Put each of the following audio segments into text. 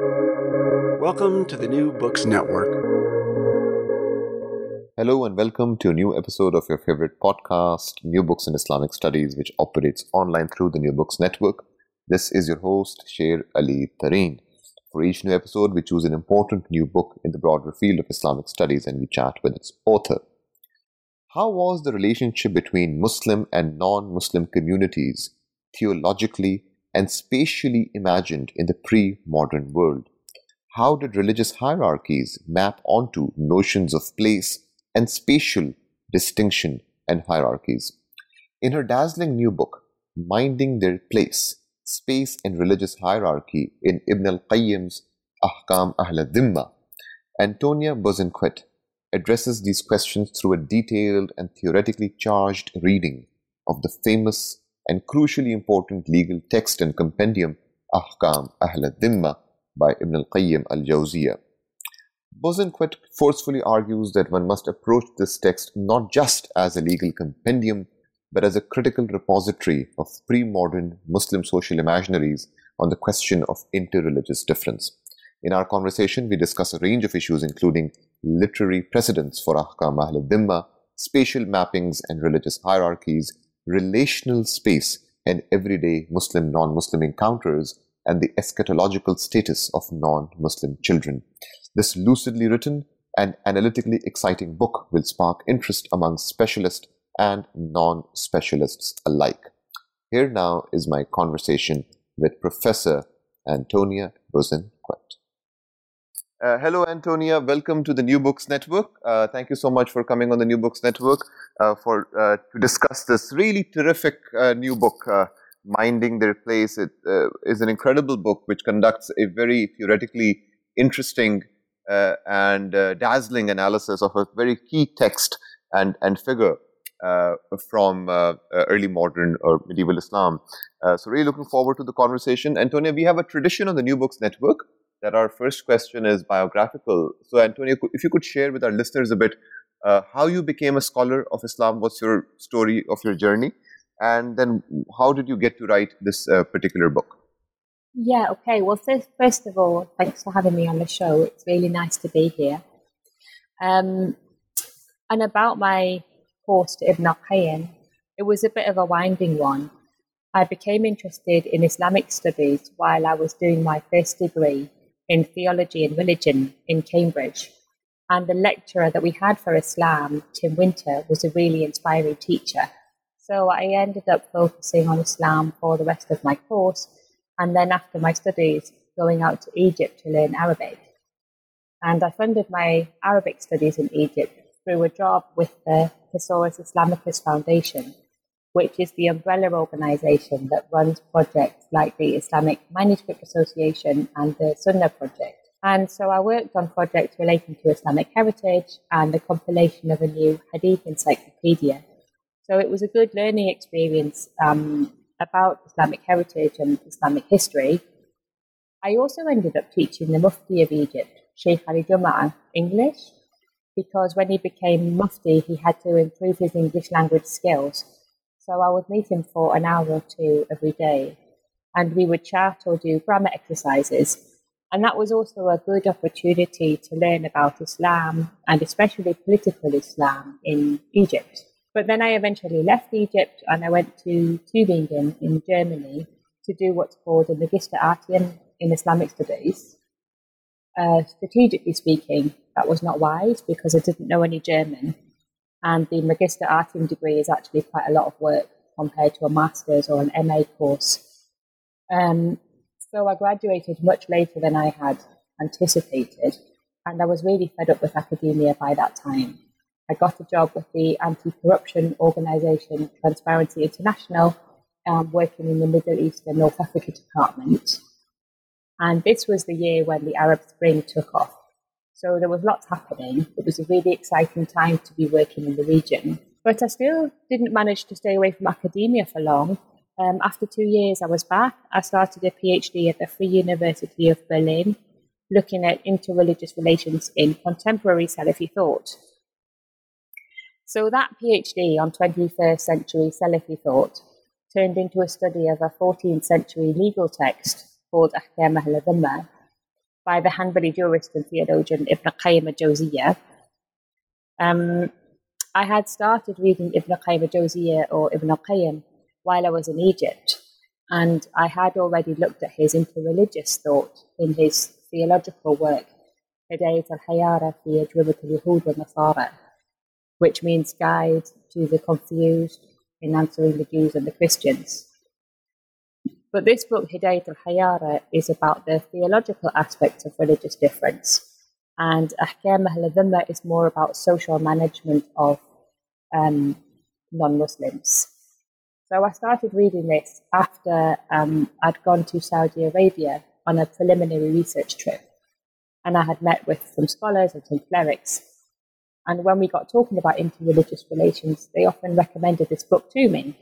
Welcome to the New Books Network. Hello, and welcome to a new episode of your favorite podcast, New Books in Islamic Studies, which operates online through the New Books Network. This is your host, Sher Ali Tareen. For each new episode, we choose an important new book in the broader field of Islamic studies and we chat with its author. How was the relationship between Muslim and non Muslim communities theologically and spatially imagined in the pre modern world? How did religious hierarchies map onto notions of place and spatial distinction and hierarchies? In her dazzling new book, Minding Their Place Space and Religious Hierarchy in Ibn al Qayyim's Ahkam Ahl al Dhimma, Antonia Bosanquet addresses these questions through a detailed and theoretically charged reading of the famous and crucially important legal text and compendium Ahkam Ahl al Dhimma by Ibn al-Qayyim al-Jawziyah. Bosanquet forcefully argues that one must approach this text not just as a legal compendium, but as a critical repository of pre-modern Muslim social imaginaries on the question of interreligious difference. In our conversation, we discuss a range of issues including literary precedents for Ahkam Ahl al Dhimma, spatial mappings and religious hierarchies, relational space and everyday Muslim non Muslim encounters, and the eschatological status of non Muslim children. This lucidly written and analytically exciting book will spark interest among specialists and non specialists alike. Here now is my conversation with Professor Antonia Bosanquet. Uh, hello, Antonia. Welcome to the New Books Network. Uh, thank you so much for coming on the New Books Network uh, for uh, to discuss this really terrific uh, new book, uh, Minding Their Place. It is an incredible book which conducts a very theoretically interesting and dazzling analysis of a very key text and, and figure from early modern or medieval Islam. so, really looking forward to the conversation. Antonia, we have a tradition on the New Books Network that our first question is biographical. So, Antonio, if you could share with our listeners a bit uh, how you became a scholar of Islam, what's your story of your journey, and then how did you get to write this uh, particular book? Yeah, okay. Well, first, first of all, thanks for having me on the show. It's really nice to be here. Um, and about my course to Ibn al-Qayyim, it was a bit of a winding one. I became interested in Islamic studies while I was doing my first degree in theology and religion in Cambridge. And the lecturer that we had for Islam, Tim Winter, was a really inspiring teacher. So I ended up focusing on Islam for the rest of my course. And then after my studies, going out to Egypt to learn Arabic. And I funded my Arabic studies in Egypt through a job with the Thesaurus Islamicus Foundation, which is the umbrella organization that runs projects like the Islamic Manuscript Association and the Sunnah Project. And so I worked on projects relating to Islamic heritage and the compilation of a new Hadith encyclopedia. So it was a good learning experience um, about Islamic heritage and Islamic history. I also ended up teaching the Mufti of Egypt, Sheikh Ali Jum'a, English, because when he became Mufti, he had to improve his English language skills so I would meet him for an hour or two every day, and we would chat or do grammar exercises. And that was also a good opportunity to learn about Islam and especially political Islam in Egypt. But then I eventually left Egypt and I went to Tübingen in Germany to do what's called a Magister Artium in Islamic Studies. Uh, strategically speaking, that was not wise because I didn't know any German and the Magister Artium degree is actually quite a lot of work compared to a master's or an MA course. Um, so I graduated much later than I had anticipated, and I was really fed up with academia by that time. I got a job with the anti corruption organisation Transparency International, um, working in the Middle East and North Africa department. And this was the year when the Arab Spring took off. So there was lots happening. It was a really exciting time to be working in the region. But I still didn't manage to stay away from academia for long. Um, after two years, I was back. I started a PhD at the Free University of Berlin, looking at interreligious relations in contemporary Salafi thought. So that PhD on 21st century Salafi thought turned into a study of a 14th century legal text called Ahkam Ahl by the Hanbali jurist and theologian Ibn Qayyim al-Jawziyah. Um, I had started reading Ibn Qayyim al-Jawziyah or Ibn Qayyim while I was in Egypt, and I had already looked at his interreligious thought in his theological work, Hidayat al-Hayara fi Ajwibat al-Yahud wa-Nasara, which means guide to the confused in answering the Jews and the Christians. But this book, Hidayat al Hayara, is about the theological aspects of religious difference. And Ahkam al is more about social management of um, non Muslims. So I started reading this after um, I'd gone to Saudi Arabia on a preliminary research trip. And I had met with some scholars and some clerics. And when we got talking about interreligious relations, they often recommended this book to me.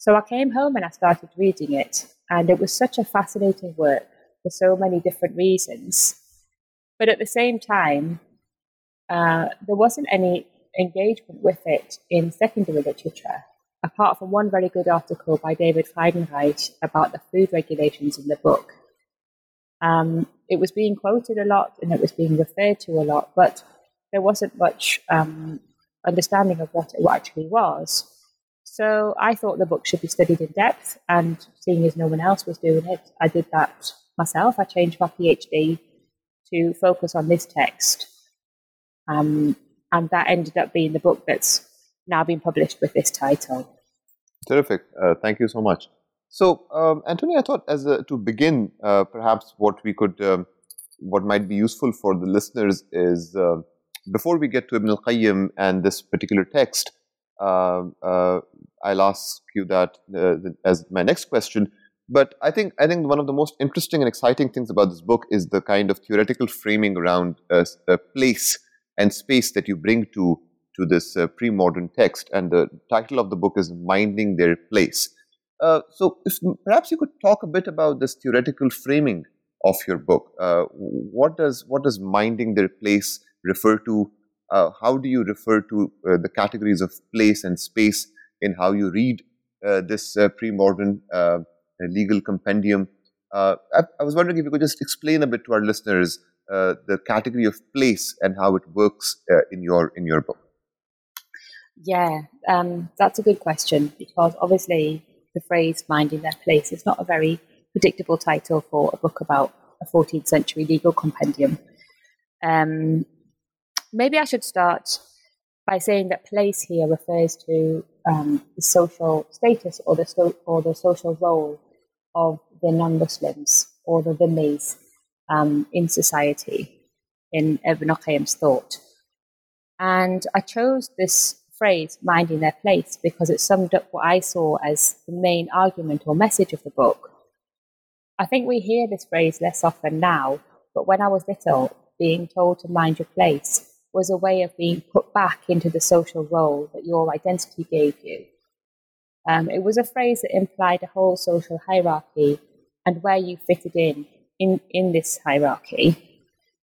So I came home and I started reading it, and it was such a fascinating work for so many different reasons. But at the same time, uh, there wasn't any engagement with it in secondary literature, apart from one very good article by David Freidenreich about the food regulations in the book. Um, it was being quoted a lot and it was being referred to a lot, but there wasn't much um, understanding of what it actually was. So I thought the book should be studied in depth, and seeing as no one else was doing it, I did that myself. I changed my PhD to focus on this text, um, and that ended up being the book that's now been published with this title. Terrific. Uh, thank you so much. So, um, Anthony, I thought as a, to begin, uh, perhaps what we could, um, what might be useful for the listeners is uh, before we get to Ibn al-Qayyim and this particular text, I'll ask you that uh, as my next question. But I think I think one of the most interesting and exciting things about this book is the kind of theoretical framing around uh, place and space that you bring to to this uh, pre-modern text. And the title of the book is "Minding Their Place." Uh, so, if, perhaps you could talk a bit about this theoretical framing of your book. what does what does minding their place refer to? Uh, how do you refer to uh, the categories of place and space in how you read uh, this uh, pre-modern uh, legal compendium? I, I, was wondering if you could just explain a bit to our listeners the category of place and how it works in your in your book. Yeah, um, that's a good question because obviously the phrase "minding their place" is not a very predictable title for a book about a 14th century legal compendium. Um, maybe I should start by saying that place here refers to um, the social status or the, so, or the social role of the non-Muslims or the dhimmis um, in society in Ibn Qayyim's thought. And I chose this phrase, minding their place, because it summed up what I saw as the main argument or message of the book. I think we hear this phrase less often now, but when I was little, being told to mind your place was a way of being put back into the social role that your identity gave you. Um, it was a phrase that implied a whole social hierarchy and where you fitted in, in in this hierarchy,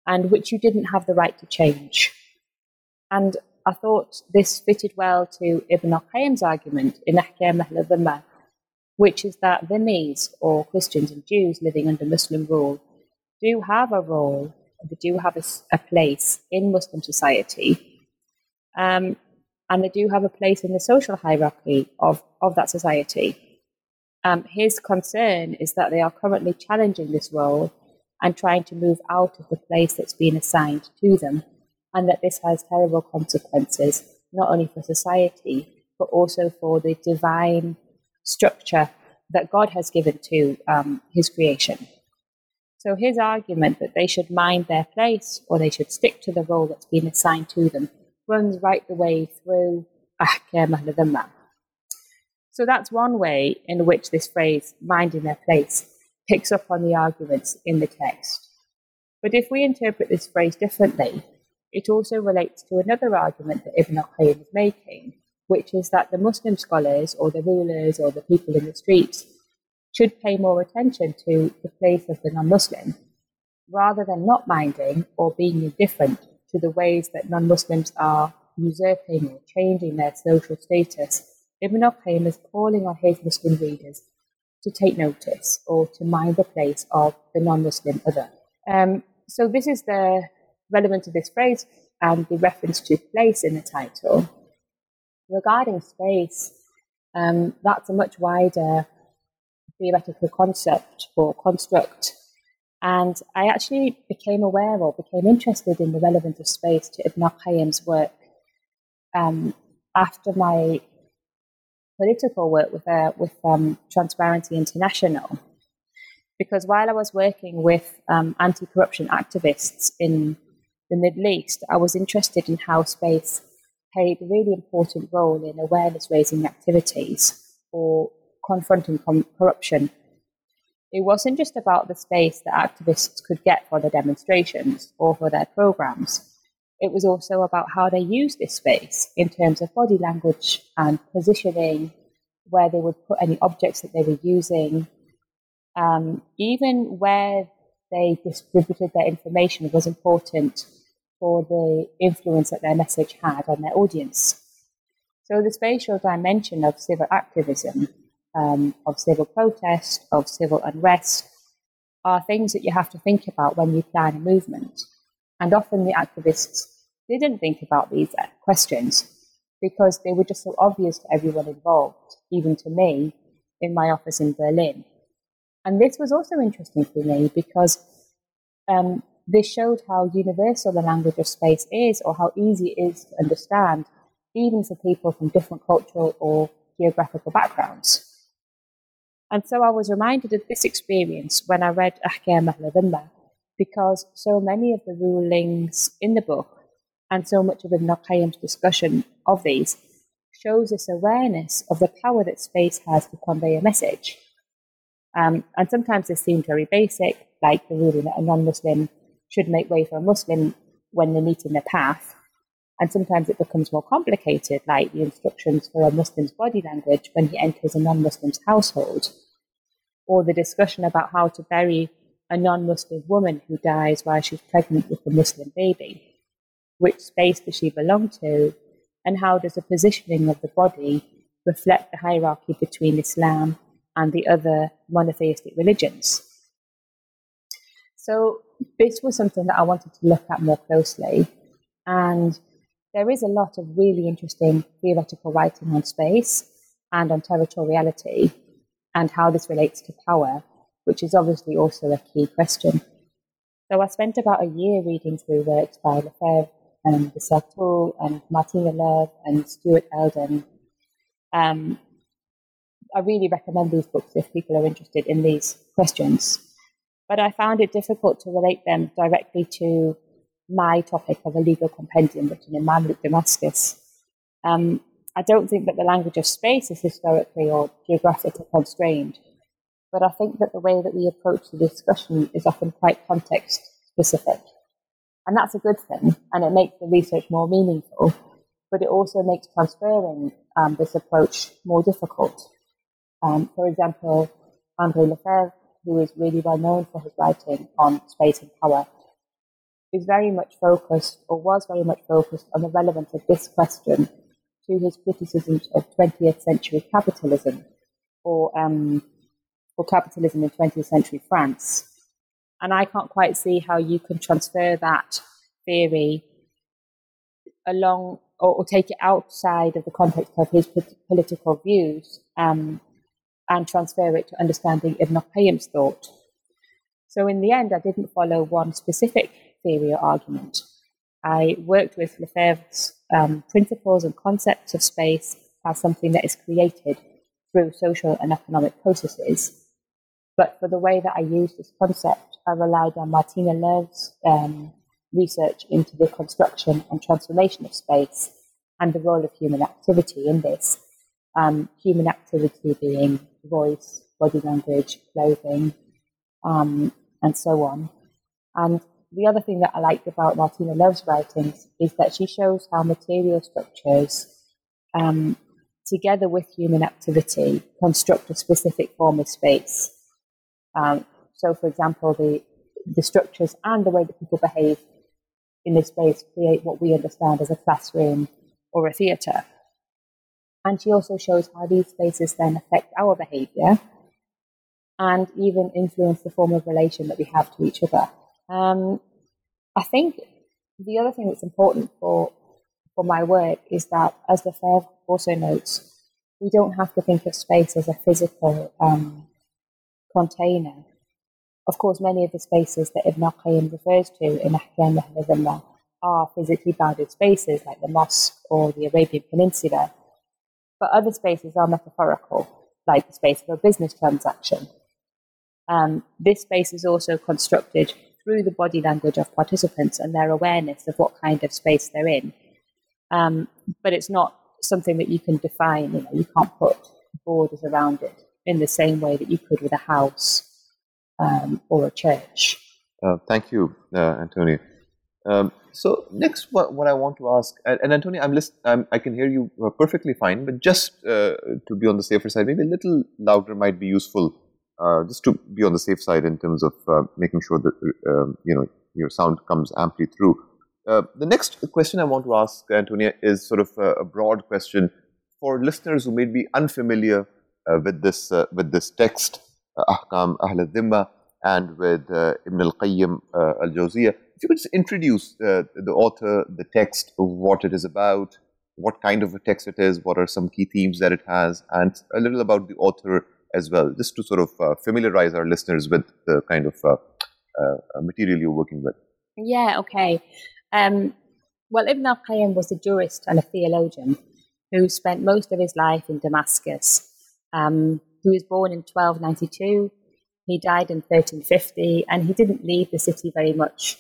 and which you didn't have the right to change. And I thought this fitted well to Ibn al-Qayyim's argument in Ahkam al which is that Dhimmis, or Christians and Jews living under Muslim rule, do have a role they do have a, a place in Muslim society, um, and they do have a place in the social hierarchy of, of that society. Um, his concern is that they are currently challenging this role and trying to move out of the place that's been assigned to them, and that this has terrible consequences, not only for society, but also for the divine structure that God has given to um, his creation. So his argument that they should mind their place or they should stick to the role that's been assigned to them runs right the way through Ahkam al So that's one way in which this phrase, minding their place, picks up on the arguments in the text. But if we interpret this phrase differently, it also relates to another argument that Ibn al-Qayyim is making, which is that the Muslim scholars or the rulers or the people in the streets should pay more attention to the place of the non Muslim rather than not minding or being indifferent to the ways that non Muslims are usurping or changing their social status. Ibn al-Qayyim is calling on his Muslim readers to take notice or to mind the place of the non-Muslim other. Um, so this is the relevance of this phrase and the reference to place in the title. Regarding space, um, that's a much wider theoretical concept or construct. And I actually became aware or became interested in the relevance of space to Ibn Qayyim's work um, after my political work with, uh, with um, Transparency International. Because while I was working with um, anti corruption activists in the Middle East, I was interested in how space played a really important role in awareness raising activities or confronting com- corruption. It wasn't just about the space that activists could get for their demonstrations or for their programs. It was also about how they used this space in terms of body language and positioning, where they would put any objects that they were using. Um, even where they distributed their information was important for the influence that their message had on their audience. So the spatial dimension of civil activism, um, of civil protest, of civil unrest, are things that you have to think about when you plan a movement. And often the activists didn't think about these questions because they were just so obvious to everyone involved, even to me in my office in Berlin. And this was also interesting for me because um, this showed how universal the language of space is, or how easy it is to understand, even for people from different cultural or geographical backgrounds. And so I was reminded of this experience when I read Ahkam al because so many of the rulings in the book and so much of Ibn Qayyim's discussion of these shows this awareness of the power that space has to convey a message. Um, and sometimes they seem very basic, like the ruling that a non Muslim should make way for a Muslim when they meet in the path. And sometimes it becomes more complicated, like the instructions for a Muslim's body language when he enters a non Muslim's household, or the discussion about how to bury a non Muslim woman who dies while she's pregnant with a Muslim baby. Which space does she belong to? And how does the positioning of the body reflect the hierarchy between Islam and the other monotheistic religions? So, this was something that I wanted to look at more closely. And there is a lot of really interesting theoretical writing on space and on territoriality and how this relates to power, which is obviously also a key question. So I spent about a year reading through works by Lefebvre and de Certeau and Martina Löw and Stuart Elden. Um, I really recommend these books if people are interested in these questions but I found it difficult to relate them directly to my topic of a legal compendium written in Mamluk Damascus. Um, I don't think that the language of space is historically or geographically constrained, but I think that the way that we approach the discussion is often quite context specific. And that's a good thing, and it makes the research more meaningful, but it also makes transferring um, this approach more difficult. Um, for example, Andre Lefebvre who is really well known for his writing on space and power, is very much focused, or was very much focused, on the relevance of this question to his criticisms of 20th century capitalism, or, um, or capitalism in 20th century France. And I can't quite see how you can transfer that theory along or, or take it outside of the context of his political views um, and transfer it to understanding Ibn Qayyim's thought. So in the end, I didn't follow one specific theory or argument. I worked with Lefebvre's um, principles and concepts of space as something that is created through social and economic processes. But for the way that I used this concept, I relied on Martina Löw's um, research into the construction and transformation of space and the role of human activity in this. Um, human activity being voice, body language, clothing, um, and so on. And the other thing that I liked about Martina Löw's writings is that she shows how material structures, um, together with human activity, construct a specific form of space. Um, so, for example, the, the structures and the way that people behave in this space create what we understand as a classroom or a theatre. And she also shows how these spaces then affect our behavior and even influence the form of relation that we have to each other. Um, I think the other thing that's important for for my work is that, as Lefebvre also notes, we don't have to think of space as a physical um, container. Of course, many of the spaces that Ibn al-Qayyim refers to in Ahkam al are physically bounded spaces, like the mosque or the Arabian Peninsula. But other spaces are metaphorical, like the space of a business transaction. Um, this space is also constructed through the body language of participants and their awareness of what kind of space they're in. Um, but it's not something that you can define. You know, you can't put borders around it in the same way that you could with a house um, or a church. Uh, thank you, uh, Antonio. Um, so next, what, what, I want to ask, and, Antonio, I'm, list, I'm, i can hear you uh, perfectly fine, but just uh, to be on the safer side, maybe a little louder might be useful, just to be on the safe side in terms of uh, making sure that um, you know your sound comes amply through. Uh, the next question I want to ask, Antonia, is sort of a, broad question for listeners who may be unfamiliar uh, with this uh, with this text, uh, Ahkam Ahl al-Dhimma, and with uh, Ibn al-Qayyim al-Jawziyah. If you could just introduce the author, the text, what it is about, what kind of a text it is, what are some key themes that it has, and a little about the author as well, just to sort of familiarize our listeners with the kind of material you're working with. Yeah, okay. Um, well, Ibn al Qayyim was a jurist and a theologian who spent most of his life in Damascus. Um, he was born in 1292, he died in 1350, and he didn't leave the city very much,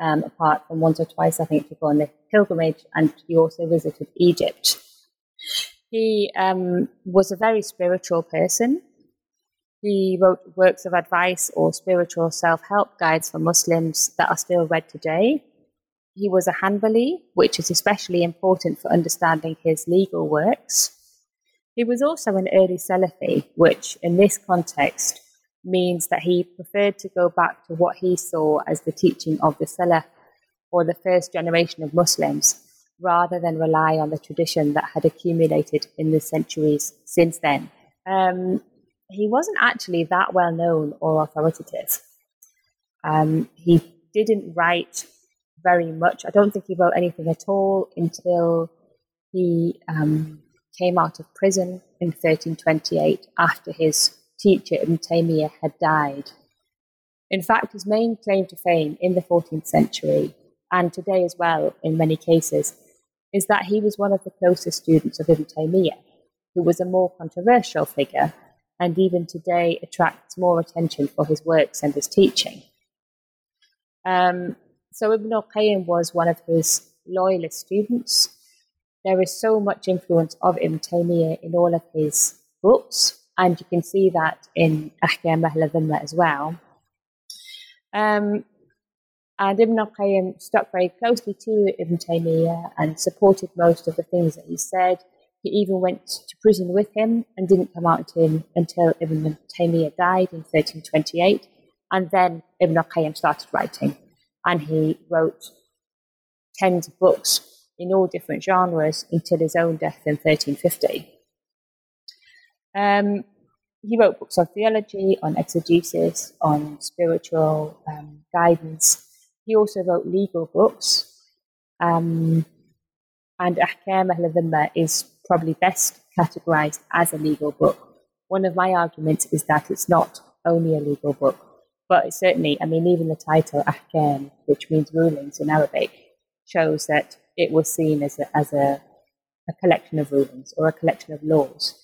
um, apart from once or twice, I think, to go on the pilgrimage, and he also visited Egypt. He um, was a very spiritual person. He wrote works of advice or spiritual self help guides for Muslims that are still read today. He was a Hanbali, which is especially important for understanding his legal works. He was also an early Salafi, which in this context means that he preferred to go back to what he saw as the teaching of the Salaf or the first generation of Muslims, rather than rely on the tradition that had accumulated in the centuries since then. Um, he wasn't actually that well known or authoritative. Um, he didn't write very much. I don't think he wrote anything at all until he um, came out of prison in 1328 after his teacher Ibn Taymiyyah had died. In fact, his main claim to fame in the 14th century, and today as well in many cases, is that he was one of the closest students of Ibn Taymiyyah, who was a more controversial figure and even today attracts more attention for his works and his teaching. Um, so Ibn al-Qayyim was one of his loyalist students. There is so much influence of Ibn Taymiyyah in all of his books, and you can see that in Ahkam Ahl as well. Um, and Ibn al-Qayyim stuck very closely to Ibn Taymiyyah and supported most of the things that he said. He even went to prison with him and didn't come out until Ibn Taymiyyah died in 1328. And then Ibn al-Qayyim started writing and he wrote tens of books in all different genres until his own death in 1350. Um, he wrote books on theology, on exegesis, on spiritual um, guidance. He also wrote legal books. Um, and Ahkam Ahl is probably best categorized as a legal book. One of my arguments is that it's not only a legal book, but certainly, I mean, even the title Ahkam, which means rulings in Arabic, shows that it was seen as a, as a, a collection of rulings or a collection of laws.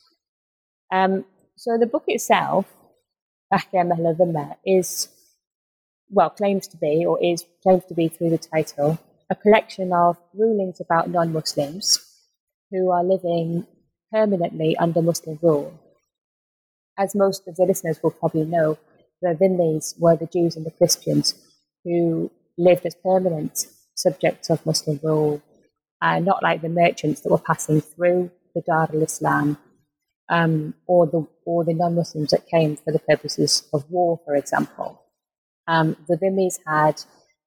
Um, so the book itself, Ahkam al is, well, claims to be, or is claims to be through the title, a collection of rulings about non Muslims who are living permanently under Muslim rule. As most of the listeners will probably know, the Dhimmis were the Jews and the Christians who lived as permanent subjects of Muslim rule, uh, not like the merchants that were passing through the Dar al Islam um, or the or the non-Muslims that came for the purposes of war, for example. Um, the Dhimmis had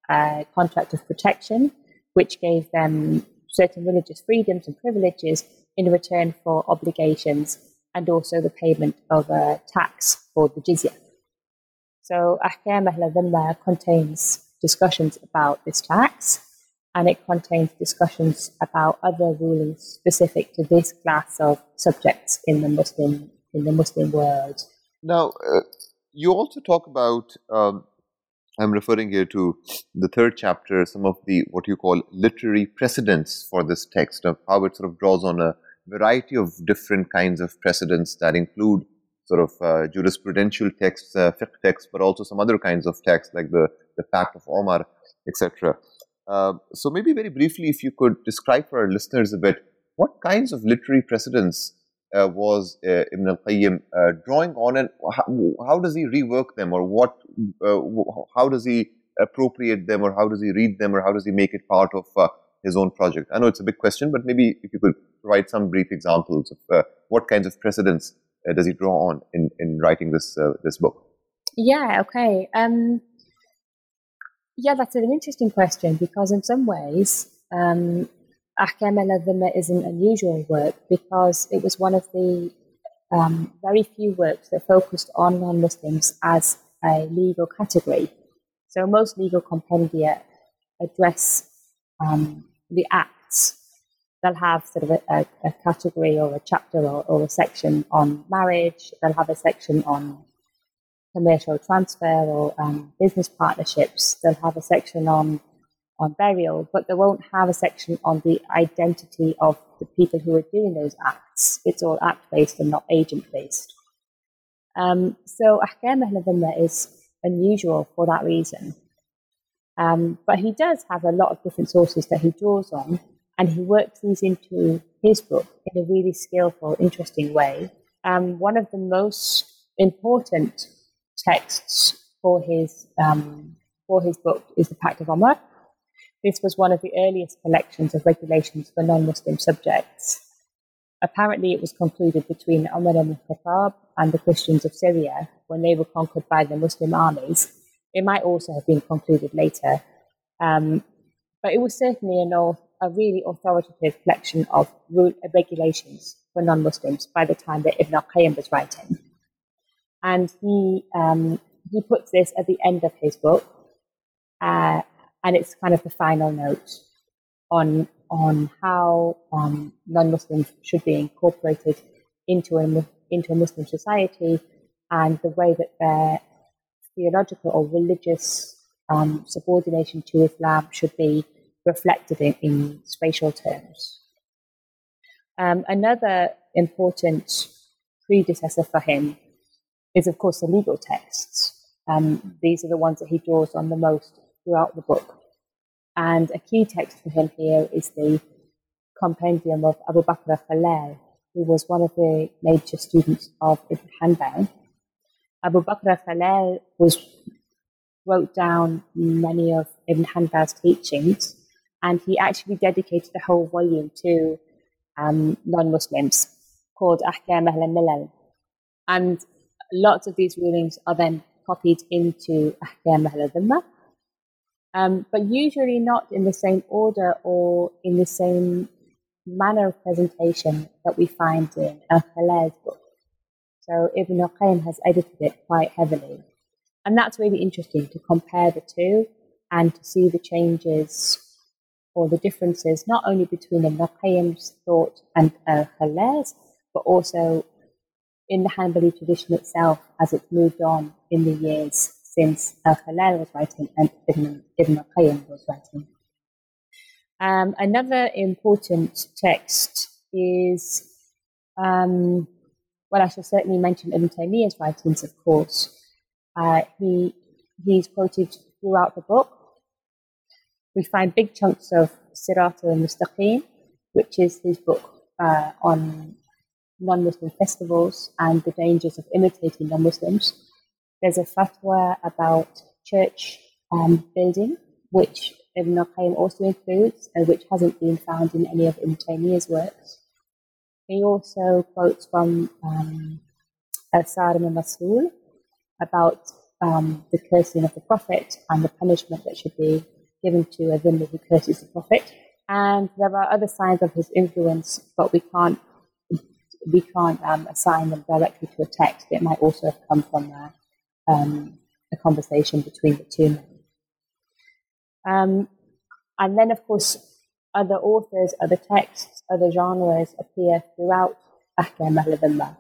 a contract of protection, which gave them certain religious freedoms and privileges in return for obligations and also the payment of a tax called the jizya. So Ahkam Ahl contains discussions about this tax, and it contains discussions about other rulings specific to this class of subjects in the Muslim in the Muslim world. Now, uh, you also talk about. Um, I'm referring here to the third chapter, some of the what you call literary precedents for this text, of how it sort of draws on a variety of different kinds of precedents that include sort of uh, jurisprudential texts, uh, fiqh texts, but also some other kinds of texts like the, the Pact of Omar, etc. Uh, so maybe very briefly, if you could describe for our listeners a bit, what kinds of literary precedents was uh, Ibn al-Qayyim uh, drawing on and how, how, does he rework them or what, how does he appropriate them or how does he read them or how does he make it part of his own project? I know it's a big question, but maybe if you could provide some brief examples of what kinds of precedents uh, does he draw on in, in writing this uh, this book? Yeah, okay. Um, yeah, that's an interesting question because in some ways, um, Ahkam al is an unusual work because it was one of the um, very few works that focused on non-Muslims as a legal category. So most legal compendia address um, the acts they'll have sort of a, a, a category or a chapter or, or, a section on marriage. They'll have a section on commercial transfer or um, business partnerships. They'll have a section on on burial, but they won't have a section on the identity of the people who are doing those acts. It's all act based and not agent based. Um, so Ahkam al is unusual for that reason. Um, but he does have a lot of different sources that he draws on and he works these into his book in a really skillful, interesting way. Um, one of the most important texts for his um, for his book is the Pact of Omar. This was one of the earliest collections of regulations for non-Muslim subjects. Apparently, it was concluded between Umar ibn Khattab and the Christians of Syria when they were conquered by the Muslim armies. It might also have been concluded later, um, but it was certainly an a really authoritative collection of rule, regulations for non-Muslims by the time that Ibn al-Qayyim was writing. And he, um, he puts this at the end of his book, uh, and it's kind of the final note on, on how um, non-Muslims should be incorporated into a, into a Muslim society and the way that their theological or religious um, subordination to Islam should be reflected in, in spatial terms. Um, another important predecessor for him is, of course, the legal texts. Um, these are the ones that he draws on the most throughout the book. And a key text for him here is the compendium of Abu Bakr al-Khalal, who was one of the major students of Ibn Hanbal. Abu Bakr al-Khalal was wrote down many of Ibn Hanbal's teachings and he actually dedicated a whole volume to um, non-Muslims called Ahkam al-Milal. And lots of these rulings are then copied into Ahkam Ahl al um, but usually not in the same order or in the same manner of presentation that we find in Al-Khalal's book. So Ibn al-Qayyim has edited it quite heavily. And that's really interesting to compare the two and to see the changes or the differences not only between Ibn Qayyim's thought and uh, Khalal's, but also in the Hanbali tradition itself as it's moved on in the years since Al-Khalal was writing and Ibn, Ibn Qayyim was writing. Um, another important text is, um, well, I shall certainly mention Ibn Taymiyyah's writings, of course. Uh, he he's quoted throughout the book, we find big chunks of Sirat al-Mustaqim, which is his book uh, on non-Muslim festivals and the dangers of imitating non-Muslims. There's a fatwa about church um, building, which Ibn al-Qayyim also includes and which hasn't been found in any of Ibn Taymiyyah's works. He also quotes from um, Al-Sarim al-Maslul about um, the cursing of the Prophet and the punishment that should be given to a dhimmi who curses the Prophet. And there are other signs of his influence, but we can't we can't um, assign them directly to a text. It might also have come from a, um, a conversation between the two men. Um, and then, of course, other authors, other texts, other genres appear throughout Ahkam al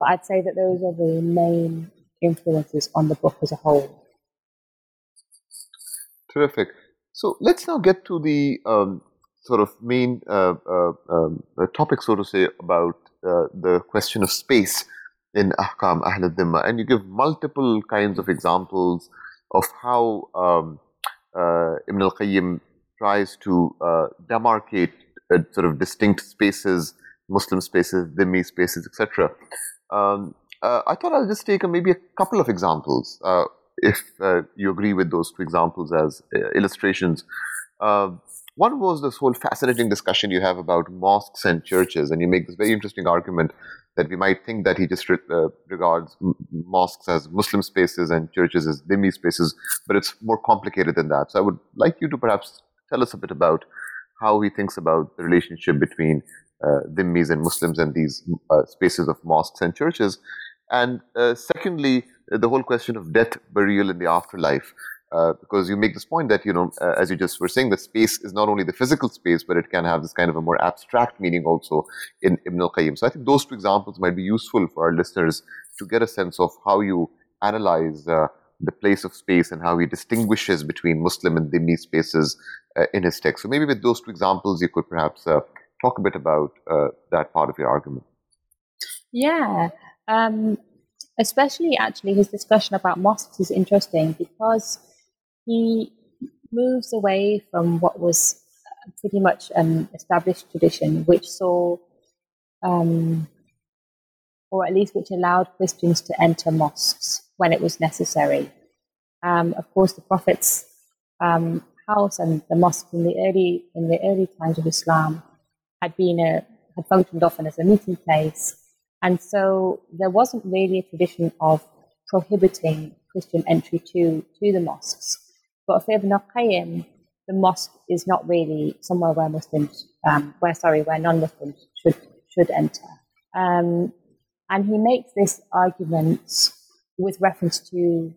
But I'd say that those are the main influences on the book as a whole. Terrific. So let's now get to the um, sort of main uh, uh, um, topic, so to say, about uh, the question of space in Ahkam Ahl al-Dhimma. And you give multiple kinds of examples of how um, uh, Ibn al Qayyim tries to uh, demarcate uh, sort of distinct spaces, Muslim spaces, Dhimmi spaces, etc. Um, I thought I'll just take maybe a couple of examples if uh, you agree with those two examples as uh, illustrations. Uh, one was this whole fascinating discussion you have about mosques and churches, and you make this very interesting argument that we might think that he just uh, regards mosques as Muslim spaces and churches as dhimmi spaces, but it's more complicated than that. So I would like you to perhaps tell us a bit about how he thinks about the relationship between uh, dhimmis and Muslims and these uh, spaces of mosques and churches. And uh, secondly, the whole question of death, burial, and the afterlife. Uh, because you make this point that you know, uh, as you just were saying, that space is not only the physical space, but it can have this kind of a more abstract meaning also in Ibn al-Qayyim. So I think those two examples might be useful for our listeners to get a sense of how you analyze uh, the place of space and how he distinguishes between Muslim and Dhimmi spaces uh, in his text. So maybe with those two examples, you could perhaps uh, talk a bit about that part of your argument. Yeah. Um, especially actually his discussion about mosques is interesting because he moves away from what was pretty much an established tradition, which saw, um, or at least which allowed Christians to enter mosques when it was necessary. Um, of course, the Prophet's um, house and the mosque in the early in the early times of Islam had been a had functioned often as a meeting place and so there wasn't really a tradition of prohibiting Christian entry to, to the mosques. But for Ibn Qayyim, the mosque is not really somewhere where Muslims, um, where sorry, where non-Muslims should should enter. Um, and he makes this argument with reference to,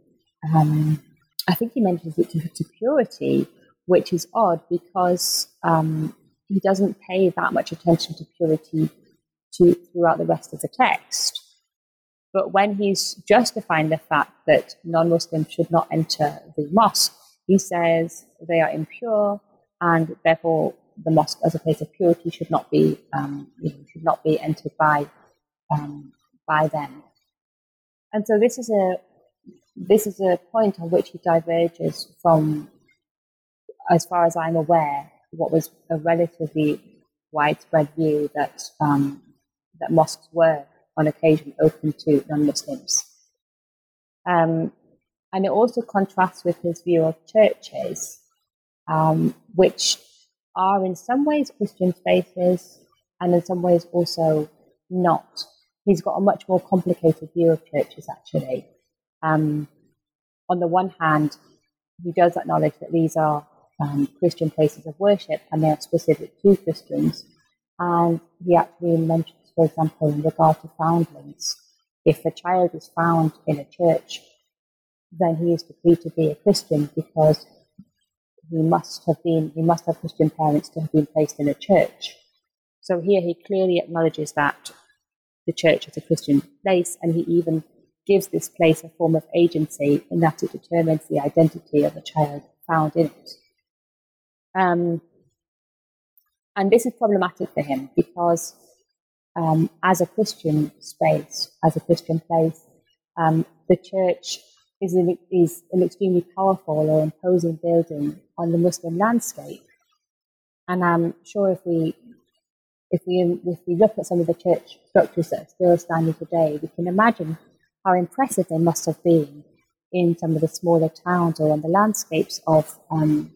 um, I think he mentions it to, to, purity, which is odd because um, he doesn't pay that much attention to purity to, throughout the rest of the text. But when he's justifying the fact that non Muslims should not enter the mosque, he says they are impure and therefore the mosque as a place of purity should not be um, you know, should not be entered by um, by them. And so this is a this is a point on which he diverges from, as far as I'm aware, what was a relatively widespread view that um, that mosques were on occasion open to non-Muslims. Um, and it also contrasts with his view of churches, um, which are in some ways Christian spaces and in some ways also not. He's got a much more complicated view of churches, actually. Um, on the one hand, he does acknowledge that these are um, Christian places of worship and they are specific to Christians. And he actually mentions for example, in regard to foundlings, if a child is found in a church, then he is decreed to be a Christian because he must have been he must have Christian parents to have been placed in a church. So here he clearly acknowledges that the church is a Christian place, and he even gives this place a form of agency in that it determines the identity of a child found in it. Um, and this is problematic for him because um, as a Christian space, as a Christian place, um, the church is an, is an extremely powerful or imposing building on the Muslim landscape. And I'm sure if we if we if we look at some of the church structures that are still standing today, we can imagine how impressive they must have been in some of the smaller towns or on the landscapes of um,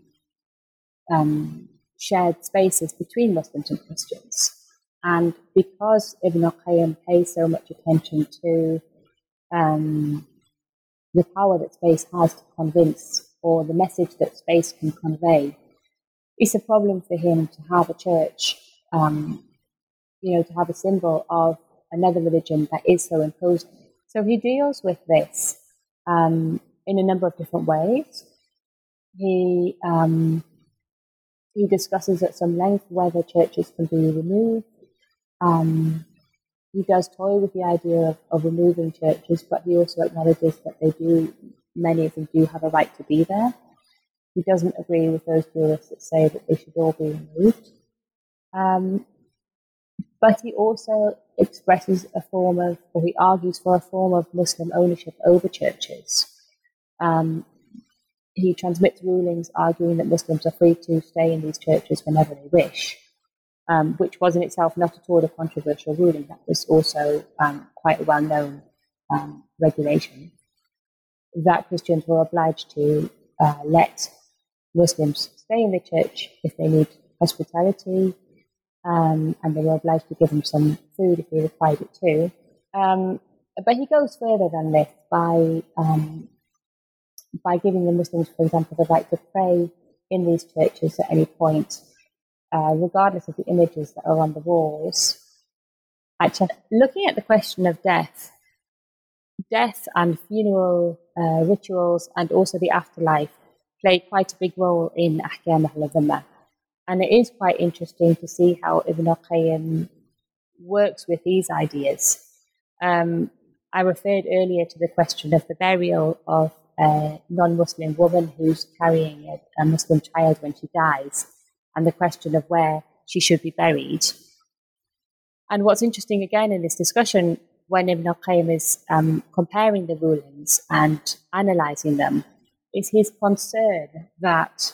um, shared spaces between Muslims and Christians. And because Ibn al-Qayyim pays so much attention to um, the power that space has to convince or the message that space can convey, it's a problem for him to have a church, um, you know, to have a symbol of another religion that is so imposing. So he deals with this um, in a number of different ways. he um, he discusses at some length whether churches can be removed. Um, he does toy with the idea of, of removing churches, but he also acknowledges that they do, many of them do have a right to be there. He doesn't agree with those jurists that say that they should all be removed. Um, but he also expresses a form of, or he argues for a form of Muslim ownership over churches. Um, he transmits rulings arguing that Muslims are free to stay in these churches whenever they wish um, which was in itself not at all a controversial ruling. That was also um, quite a well known um, regulation that Christians were obliged to uh, let Muslims stay in the church if they need hospitality, um, and they were obliged to give them some food if they required it too. Um, but he goes further than this by um, by giving the Muslims, for example, the right to pray in these churches at any point uh, regardless of the images that are on the walls. Actually, looking at the question of death, death and funeral uh, rituals and also the afterlife play quite a big role in Ahkam al And it is quite interesting to see how Ibn al-Qayyim works with these ideas. Um, I referred earlier to the question of the burial of a non-Muslim woman who's carrying a, a Muslim child when she dies and the question of where she should be buried. And what's interesting again in this discussion, when Ibn al-Qayyim is um, comparing the rulings and analysing them, is his concern that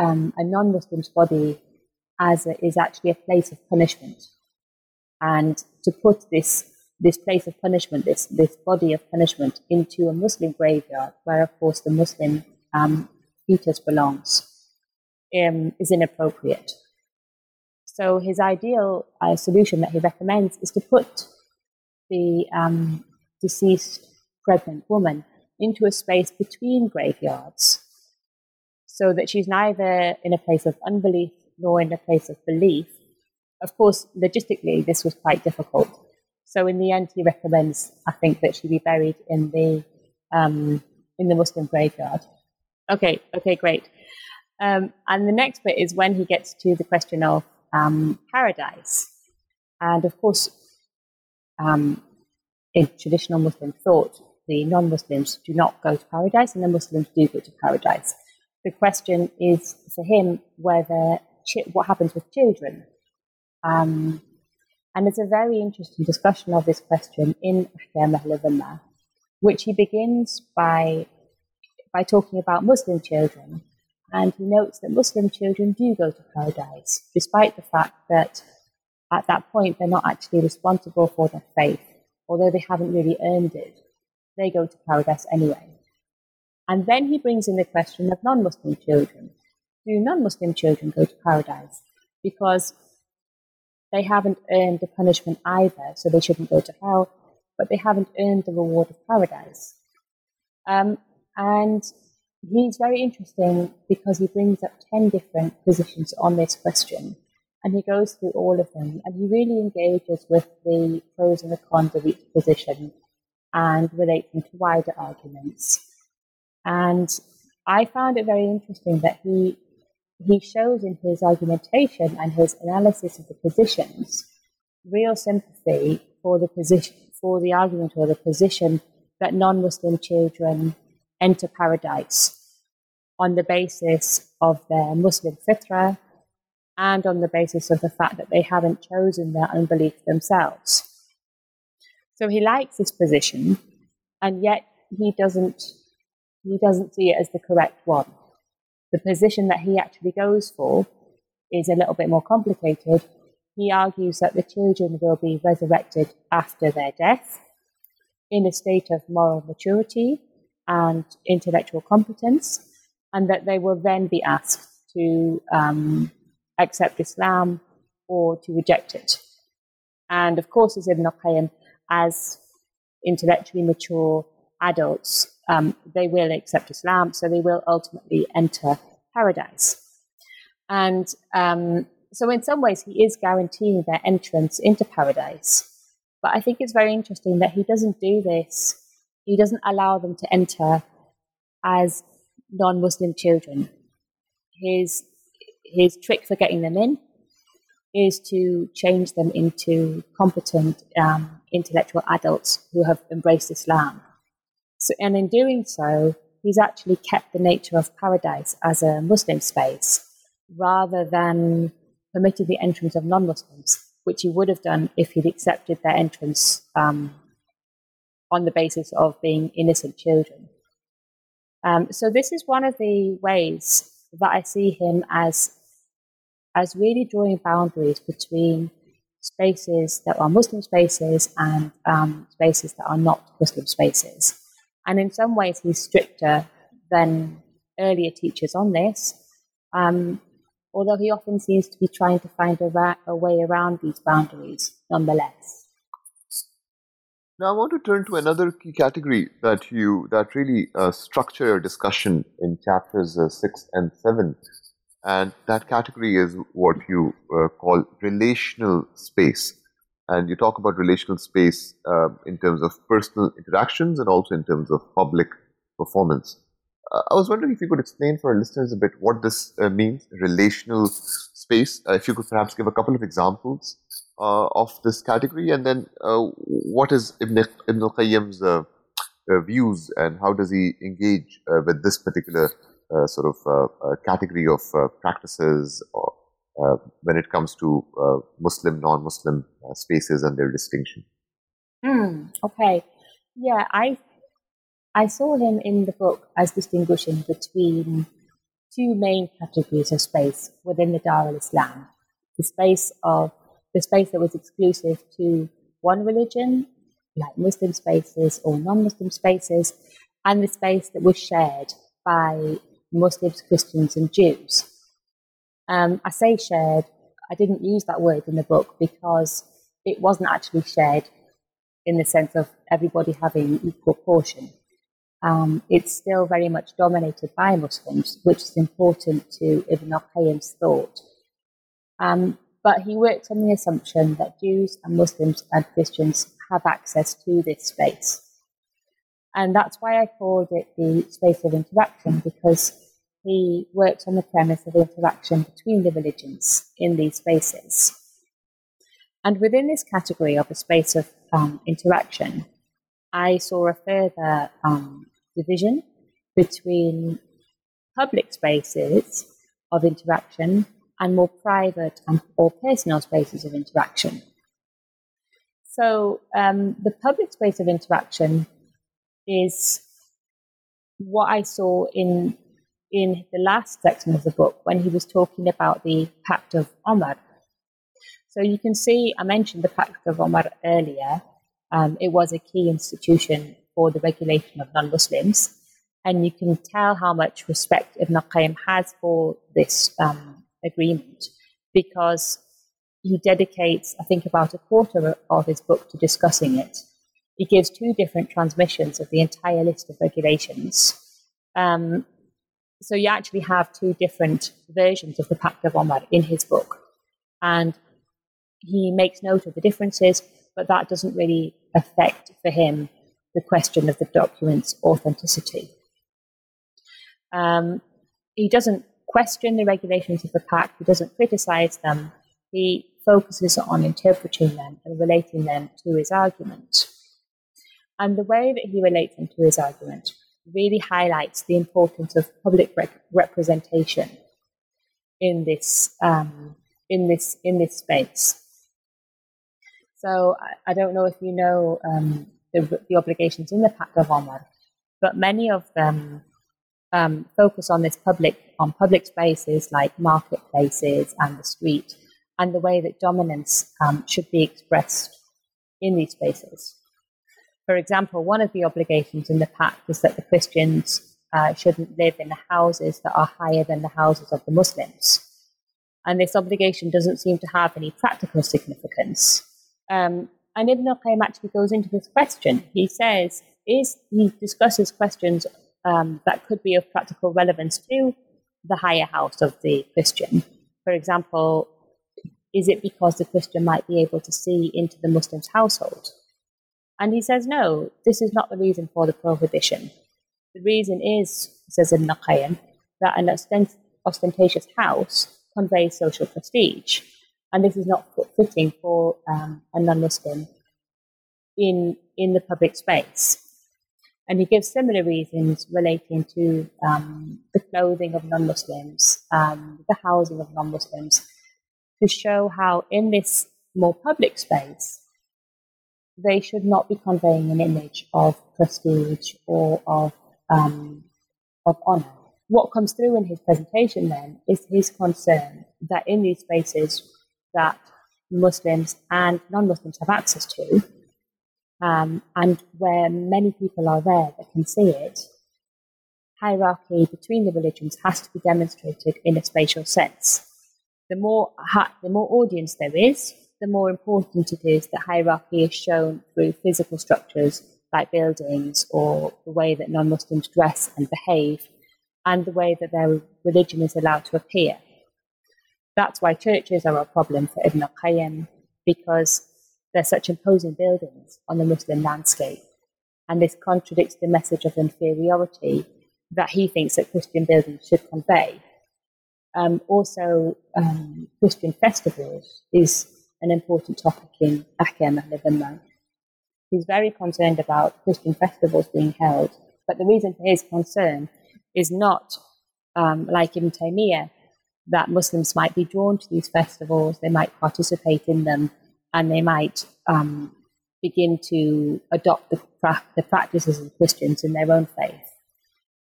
um, a non-Muslim's body as a, is actually a place of punishment, and to put this this place of punishment, this this body of punishment, into a Muslim graveyard, where of course the Muslim um, fetus belongs, um, is inappropriate. So his ideal uh, solution that he recommends is to put the um, deceased pregnant woman into a space between graveyards so that she's neither in a place of unbelief nor in a place of belief. Of course, logistically, this was quite difficult. So in the end, he recommends, I think, that she be buried in the um, in the Muslim graveyard. Okay, okay, great. Um, and the next bit is when he gets to the question of um, paradise. And of course, um, in traditional Muslim thought, the non Muslims do not go to paradise and the Muslims do go to paradise. The question is for him whether chi- what happens with children. Um, and it's a very interesting discussion of this question in Ahkam al which he begins by, by talking about Muslim children and he notes that Muslim children do go to paradise, despite the fact that at that point they're not actually responsible for their faith, although they haven't really earned it. They go to paradise anyway. And then he brings in the question of non Muslim children. Do non Muslim children go to paradise? Because they haven't earned the punishment either, so they shouldn't go to hell, but they haven't earned the reward of paradise. Um, and he's very interesting because he brings up 10 different positions on this question and he goes through all of them and he really engages with the pros and the cons of each position and relates them to wider arguments. And I found it very interesting that he he shows in his argumentation and his analysis of the positions real sympathy for the position for the argument or the position that non-Muslim children enter paradise on the basis of their Muslim fitra and on the basis of the fact that they haven't chosen their unbelief themselves. So he likes this position, and yet he doesn't he doesn't see it as the correct one. The position that he actually goes for is a little bit more complicated. He argues that the children will be resurrected after their death in a state of moral maturity and intellectual competence, and that they will then be asked to um, accept Islam or to reject it. And of course, as Ibn al-Qayyim, as intellectually mature adults, um, they will accept Islam, so they will ultimately enter paradise. And um, so, in some ways, he is guaranteeing their entrance into paradise. But I think it's very interesting that he doesn't do this he doesn't allow them to enter as non-Muslim children. His his trick for getting them in is to change them into competent um, intellectual adults who have embraced Islam. So, and in doing so, he's actually kept the nature of paradise as a Muslim space rather than permitting the entrance of non Muslims, which he would have done if he'd accepted their entrance um, on the basis of being innocent children. Um, so, this is one of the ways that I see him as, as really drawing boundaries between spaces that are Muslim spaces and um, spaces that are not Muslim spaces. And in some ways, he's stricter than earlier teachers on this, um, although he often seems to be trying to find a, ra- a way around these boundaries nonetheless. Now, I want to turn to another key category that you that really uh, structure your discussion in chapters uh, six and seven, and that category is what you uh, call relational space. And you talk about relational space uh, in terms of personal interactions and also in terms of public performance. Uh, I was wondering if you could explain for our listeners a bit what this uh, means, relational space. If you could perhaps give a couple of examples uh, of this category, and then uh, what is Ibn, Ibn al-Qayyim's views and how does he engage with this particular sort of category of practices or uh, when it comes to uh, Muslim, non-Muslim uh, spaces and their distinction. Mm, okay, yeah, I I saw him in the book as distinguishing between two main categories of space within the Dar al-Islam: the space of the space that was exclusive to one religion, like Muslim spaces or non-Muslim spaces, and the space that was shared by Muslims, Christians, and Jews. Um, I say shared, I didn't use that word in the book because it wasn't actually shared in the sense of everybody having equal portion. Um, it's still very much dominated by Muslims, which is important to Ibn al-Qayyim's thought. Um, but he worked on the assumption that Jews and Muslims and Christians have access to this space. And that's why I called it the space of interaction, because he worked on the premise of interaction between the religions in these spaces. And within this category of a space of um, interaction, I saw a further um, division between public spaces of interaction and more private and, or personal spaces of interaction. So, um, the public space of interaction is what I saw in in the last section of the book when he was talking about the Pact of Omar. So you can see, I mentioned the Pact of Omar earlier. Um, it was a key institution for the regulation of non Muslims. And you can tell how much respect Ibn Qayyim has for this um, agreement because he dedicates, I think, about a quarter of his book to discussing it. He gives two different transmissions of the entire list of regulations. Um, so you actually have two different versions of the Pact of Omar in his book. And he makes note of the differences, but that doesn't really affect for him the question of the document's authenticity. Um, he doesn't question the regulations of the pact, he doesn't criticize them, he focuses on interpreting them and relating them to his argument. And the way that he relates them to his argument really highlights the importance of public rep- representation in this um, in this in this space. So I, I don't know if you know um, the, the, obligations in the Pact of Omar, but many of them um, focus on this public on public spaces like marketplaces and the street, and the way that dominance um, should be expressed in these spaces. For example, one of the obligations in the pact is that the Christians uh, shouldn't live in the houses that are higher than the houses of the Muslims. And this obligation doesn't seem to have any practical significance. Um, and Ibn al-Qayyim actually goes into this question. He says, is, he discusses questions um, that could be of practical relevance to the higher house of the Christian. For example, is it because the Christian might be able to see into the Muslim's household? And he says, no, this is not the reason for the prohibition. The reason is, says Ibn Qayyim, that an ostent- ostentatious house conveys social prestige, and this is not fitting for um, a non-Muslim in in the public space. And he gives similar reasons relating to um, the clothing of non-Muslims, um, the housing of non-Muslims, to show how in this more public space they should not be conveying an image of prestige or of um, of honor. What comes through in his presentation then is his concern that in these spaces that Muslims and non-Muslims have access to, um, and where many people are there that can see it, hierarchy between the religions has to be demonstrated in a spatial sense. The more, the more audience there is, the more important it is that hierarchy is shown through physical structures like buildings or the way that non Muslims dress and behave, and the way that their religion is allowed to appear. That's why churches are a problem for Ibn al-Qayyim, because they're such imposing buildings on the Muslim landscape. And this contradicts the message of inferiority that he thinks that Christian buildings should convey. Um, also, um, Christian festivals is an important topic in Ahkam al He's very concerned about Christian festivals being held, but the reason for his concern is not um, like Ibn Taymiyyah, that Muslims might be drawn to these festivals, they might participate in them, and they might um, begin to adopt the, the practices of Christians in their own faith.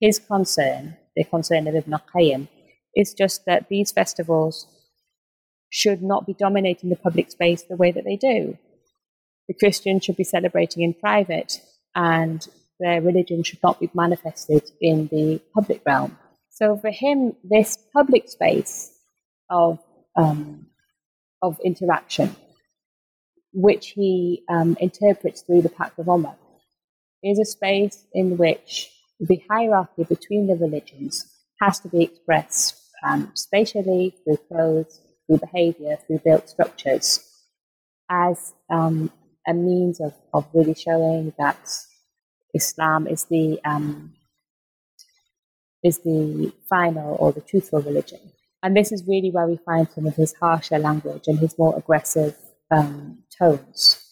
His concern, the concern of Ibn Qayyim, is just that these festivals should not be dominating the public space the way that they do. The Christians should be celebrating in private, and their religion should not be manifested in the public realm. So for him, this public space of um, of interaction, which he um, interprets through the Pact of Omar, is a space in which the hierarchy between the religions has to be expressed um, spatially through clothes, through behavior, through built structures, as um, a means of, of really showing that Islam is the um, is the final or the truthful religion. And this is really where we find some of his harsher language and his more aggressive um, tones.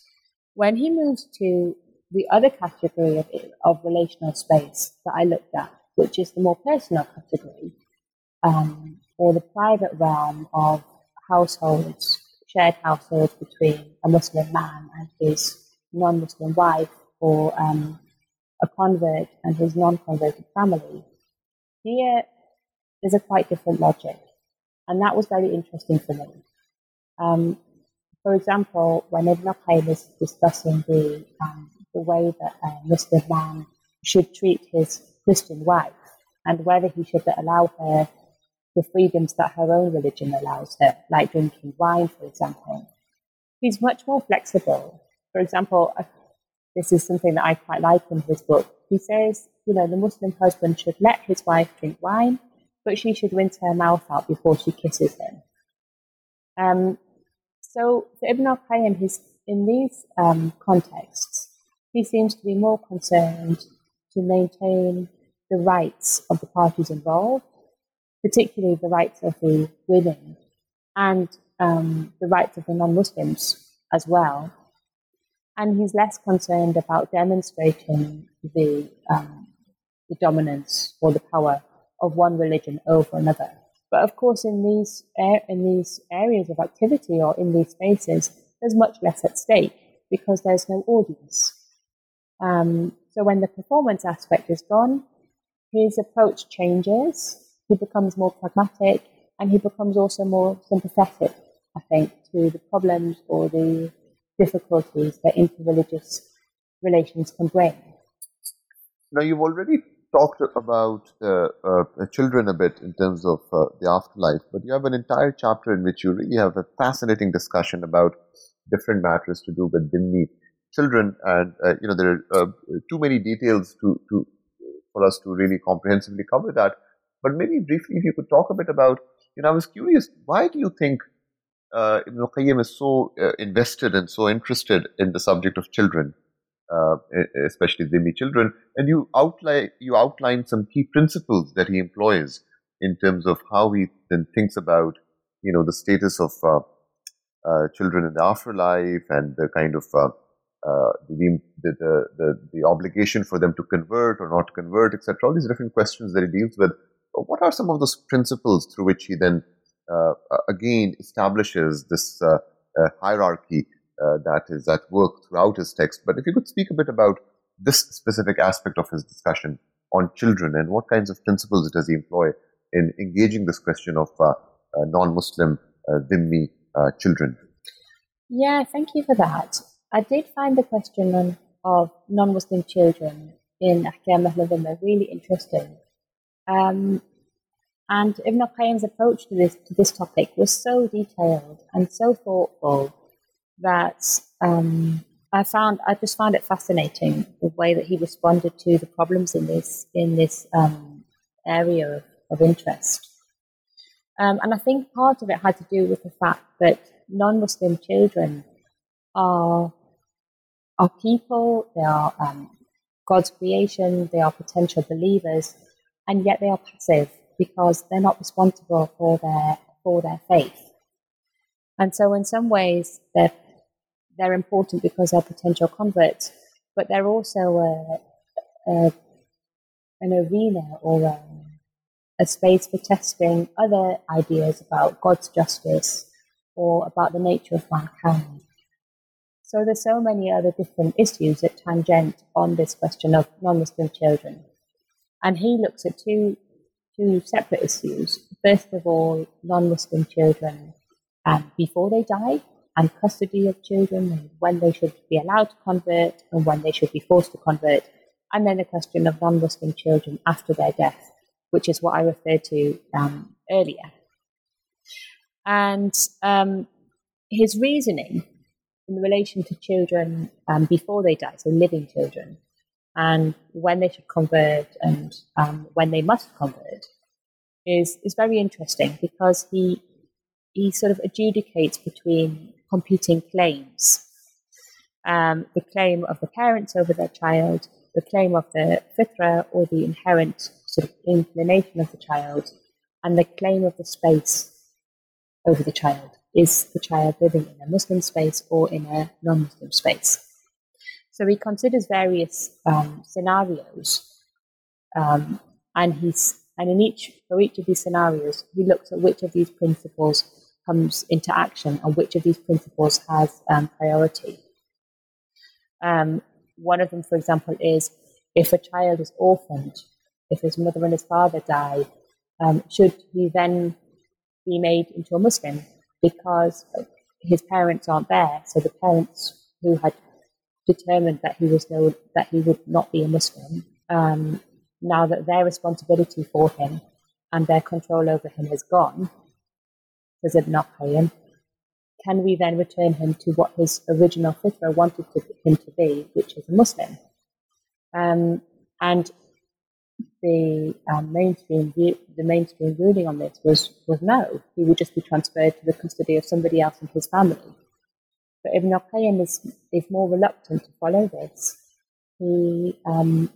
When he moves to the other category of, of relational space that I looked at, which is the more personal category, um, or the private realm of households, shared households between a Muslim man and his non-Muslim wife, or um, a convert and his non-converted family. Here, there's a quite different logic, and that was very interesting for me. Um, for example, when Ibn Qayyim is discussing the um, the way that a Muslim man should treat his Christian wife and whether he should allow her the freedoms that her own religion allows her, like drinking wine, for example. He's much more flexible. For example, this is something that I quite like in his book. He says, you know, the Muslim husband should let his wife drink wine, but she should rinse her mouth out before she kisses him. Um, so for Ibn al-Qayyim, he's, in these um, contexts, he seems to be more concerned to maintain the rights of the parties involved particularly the rights of the women and um, the rights of the non Muslims as well. And he's less concerned about demonstrating the, um, the dominance or the power of one religion over another. But of course, in these, in these areas of activity or in these spaces, there's much less at stake because there's no audience. Um, so when the performance aspect is gone, his approach changes he becomes more pragmatic and he becomes also more sympathetic, I think, to the problems or the difficulties that interreligious relations can bring. Now, you've already talked about uh, uh, children a bit in terms of uh, the afterlife, but you have an entire chapter in which you really have a fascinating discussion about different matters to do with Dhimmi children, and uh, you know there are uh, too many details to, to for us to really comprehensively cover that. But maybe briefly, if you could talk a bit about, you know, I was curious, why do you think uh, Ibn al-Qayyim is so invested and so interested in the subject of children? Uh, especially Dhimmi children. And you outline you outline some key principles that he employs in terms of how he then thinks about you know the status of uh, uh, children in the afterlife and the kind of uh, uh, the, the, the, the, obligation for them to convert or not convert, etc. All these different questions that he deals with. What are some of those principles through which he then uh, again establishes this hierarchy uh, that is at work throughout his text. But if you could speak a bit about this specific aspect of his discussion on children and what kinds of principles does he employ in engaging this question of uh, uh, non-Muslim uh, Dhimmi uh, children? Yeah, thank you for that. I did find the question of non-Muslim children in Ahkam Ahl really interesting. Um, and Ibn Qayyim's approach to this, to this topic was so detailed and so thoughtful that um, I found I just found it fascinating the way that he responded to the problems in this in this um, area of, of interest. Um, and I think part of it had to do with the fact that non-Muslim children are are people, they are um, God's creation, they are potential believers, and yet they are passive because they're not responsible for their for their faith. And so, in some ways, they're they're important because they're potential converts, but they're also a, a, an arena or a, a space for testing other ideas about God's justice or about the nature of mankind. So there's so many other different issues that tangent on this question of non-Muslim children. And he looks at two, two separate issues. First of all, non-Muslim children um, before they die, and custody of children and when they should be allowed to convert and when they should be forced to convert. And then the question of non Muslim children after their death, which is what I referred to um, earlier. And um, his reasoning in relation to children um, before they die, so living children, and when they should convert and um, when they must convert, is, is very interesting because he, he sort of adjudicates between competing claims. Um, the claim of the parents over their child, the claim of the fitra or the inherent sort of inclination of the child, and the claim of the space over the child. Is the child living in a Muslim space or in a non Muslim space? So he considers various um, scenarios, um, and he's and in each for each of these scenarios, he looks at which of these principles comes into action and which of these principles has um, priority. Um, one of them, for example, is if a child is orphaned, if his mother and his father die, um, should he then be made into a Muslim because his parents aren't there? So the parents who had determined that he was no, that he would not be a Muslim, um, now that their responsibility for him and their control over him has gone, it not him? Can we then return him to what his original fitra wanted to, him to be, which is a Muslim? Um, and the um, mainstream view, the mainstream ruling on this was was no. He would just be transferred to the custody of somebody else in his family. But Ibn al-Qayyim is, is more reluctant to follow this. He um,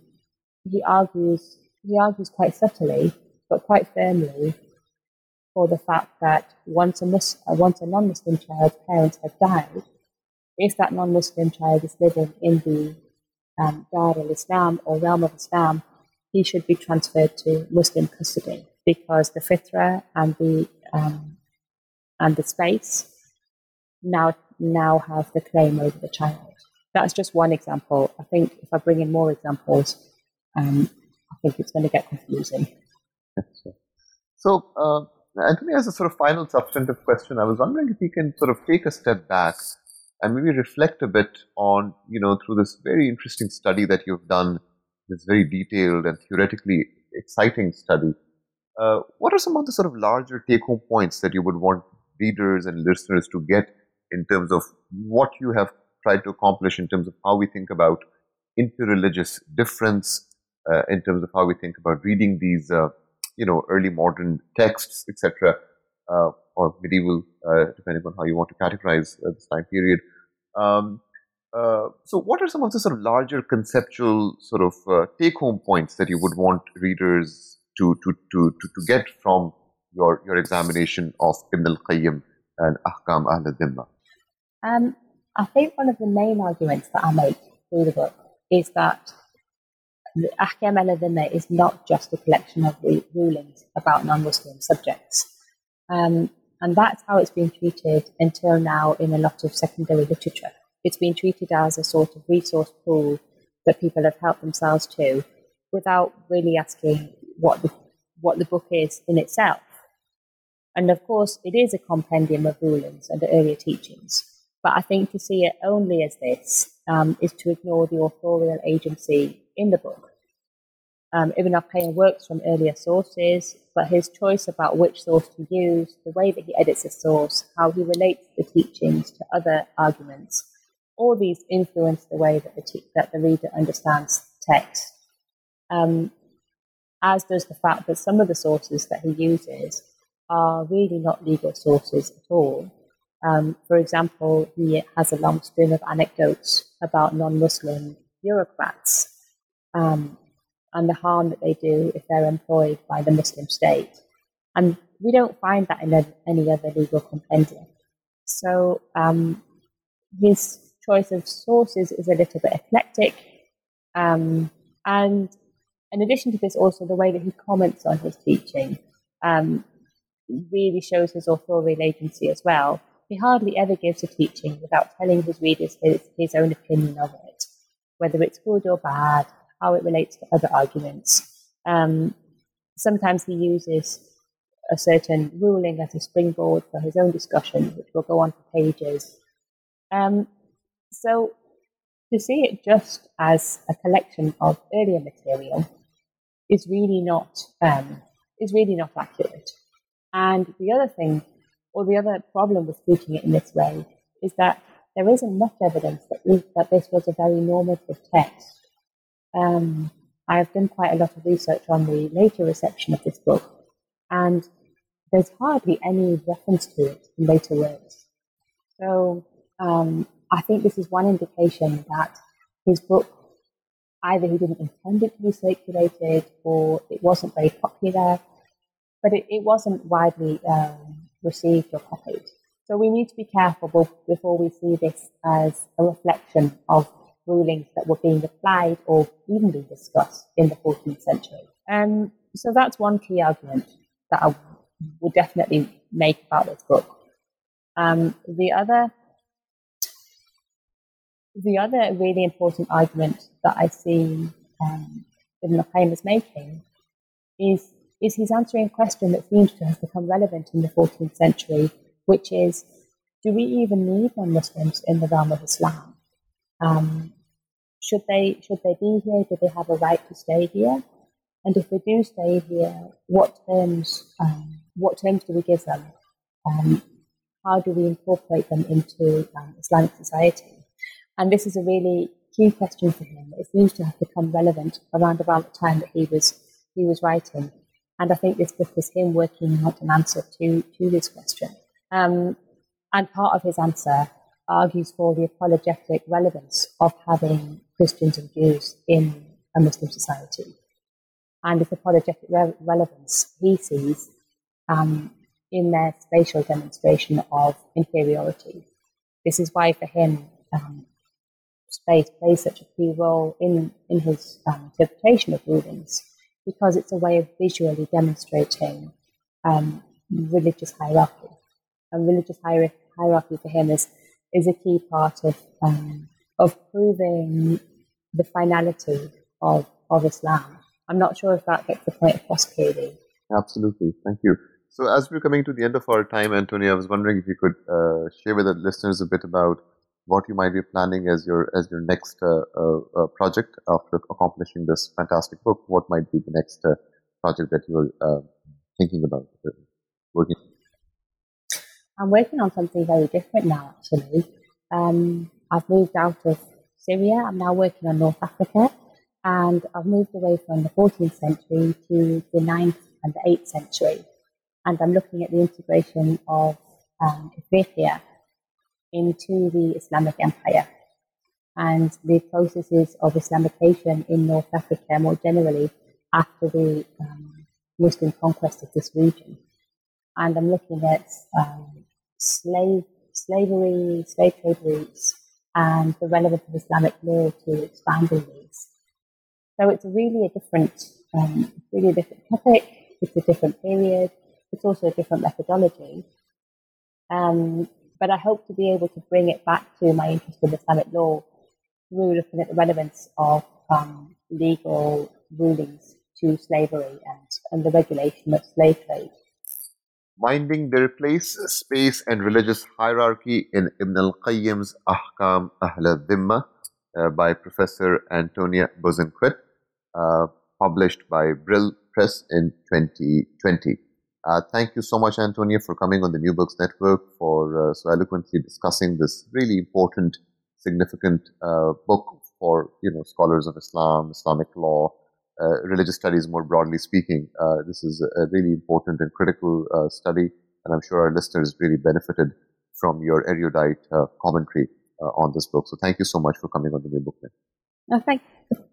he argues he argues quite subtly, but quite firmly for the fact that once a, Muslim, uh, once a non-Muslim child's parents have died, if that non-Muslim child is living in the um, Dar al-Islam or realm of Islam, he should be transferred to Muslim custody because the fitra and the um, and the space now now have the claim over the child. That's just one example. I think if I bring in more examples, um, I think it's going to get confusing. So, uh, Anthony, as a sort of final substantive question, I was wondering if you can sort of take a step back and maybe reflect a bit on, you know, through this very interesting study that you've done, this very detailed and theoretically exciting study. Uh, what are some of the sort of larger take home points that you would want readers and listeners to get in terms of what you have tried to accomplish in terms of how we think about interreligious difference, uh, in terms of how we think about reading these uh, you know early modern texts, etc., uh, or medieval, uh, depending on how you want to categorize uh, this time period. Um, uh, so, what are some of the sort of larger conceptual sort of uh, take-home points that you would want readers to to to to, to get from your your examination of Ibn al-Qayyim and Ahkam al-Dhimma? Um, I think one of the main arguments that I make through the book is that the Ahkam al-Dhimma is not just a collection of rulings about non-Muslim subjects. Um, and that's how it's been treated until now in a lot of secondary literature. It's been treated as a sort of resource pool that people have helped themselves to without really asking what the, what the book is in itself. And of course, it is a compendium of rulings and earlier teachings. But I think to see it only as this um, is to ignore the authorial agency in the book. Um, Ibn al-Qayyim works from earlier sources, but his choice about which source to use, the way that he edits a source, how he relates the teachings to other arguments, all these influence the way that the, te- that the reader understands text. Um, as does the fact that some of the sources that he uses are really not legal sources at all. Um, for example, he has a long string of anecdotes about non Muslim bureaucrats um, and the harm that they do if they're employed by the Muslim state. And we don't find that in any other legal compendium. So um, his choice of sources is a little bit eclectic. Um, and in addition to this, also the way that he comments on his teaching um, really shows his authorial agency as well. He hardly ever gives a teaching without telling his readers his, his own opinion of it, whether it's good or bad, how it relates to other arguments. Um, sometimes he uses a certain ruling as a springboard for his own discussion, which will go on for pages. Um, so to see it just as a collection of earlier material is really not um, is really not accurate. And the other thing, or the other problem with treating it in this way, is that there isn't much evidence that, we, that this was a very normative text. Um, I have done quite a lot of research on the later reception of this book, and there's hardly any reference to it in later works. So um, I think this is one indication that his book either he didn't intend it to be circulated or it wasn't very popular, but it, it wasn't widely um, received or copied. So we need to be careful before we see this as a reflection of rulings that were being applied or even being discussed in the 14th century. Um, so that's one key argument that I would definitely make about this book. Um, the other the other really important argument that I see um, Ibn al-Qayyim is making is, is he's answering a question that seems to have become relevant in the 14th century, which is, do we even need non-Muslims in the realm of Islam? Um, should they should they be here? Do they have a right to stay here? And if they do stay here, what terms um, what terms do we give them? Um, how do we incorporate them into um, Islamic society? And this is a really key question for him. It seems to have become relevant around about the time that he was he was writing. And I think this book is him working out an answer to, to this question. Um, and part of his answer argues for the apologetic relevance of having Christians and Jews in a Muslim society. And this apologetic re- relevance he sees um, in their spatial demonstration of inferiority. This is why, for him, um, space plays such a key role in, in his um, interpretation of rulings because it's a way of visually demonstrating um, religious hierarchy. And religious hier- hierarchy for him is, is a key part of, um, of proving the finality of, of Islam. I'm not sure if that gets the point across clearly. Absolutely. Thank you. So, as we're coming to the end of our time, Antonia, I was wondering if you could uh, share with the listeners a bit about what you might be planning as your as your next uh, uh, uh, project after accomplishing this fantastic book. What might be the next project that you're uh, thinking about working? I'm working on something very different now. Actually, um, I've moved out of Syria. I'm now working on North Africa, and I've moved away from the 14th century to the 9th and the 8th century, and I'm looking at the integration of um, Ethiopia into the Islamic Empire. and the processes of Islamication in North Africa more generally after the um, Muslim conquest of this region. And I'm looking at um, slave slavery, slave trade routes, and the relevance of Islamic law to expanding these. So it's really a different, um, really a different topic. It's a different period. It's also a different methodology. Um, but I hope to be able to bring it back to my interest in Islamic law through looking at the relevance of um, legal rulings to slavery and, and the regulation of slave trade. Minding their place, space, and religious hierarchy in Ibn al Qayyim's Ahkam Ahl al Dhimma uh, by Professor Antonia Bosanquet, uh, published by Brill Press in 2020. Uh, thank you so much, Antonia, for coming on the New Books Network for uh, so eloquently discussing this really important, significant uh, book for you know scholars of Islam, Islamic law, uh, religious studies more broadly speaking. Uh, this is a really important and critical uh, study, and I'm sure our listeners really benefited from your erudite commentary on this book. So thank you so much for coming on the New Book Network. Thank,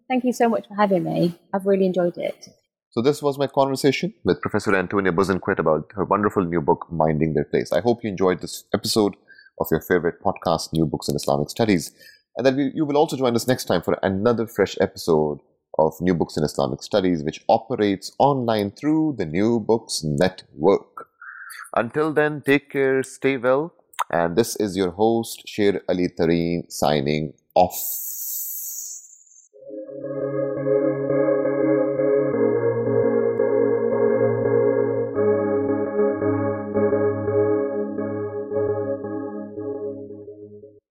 thank you so much for having me. I've really enjoyed it. So this was my conversation with Professor Antonia Bosanquet about her wonderful new book, Minding Their Place. I hope you enjoyed this episode of your favorite podcast, New Books in Islamic Studies, and that you will also join us next time for another fresh episode of New Books in Islamic Studies, which operates online through the New Books Network. Until then, take care, stay well, and this is your host, Sher Ali Tareen, signing off.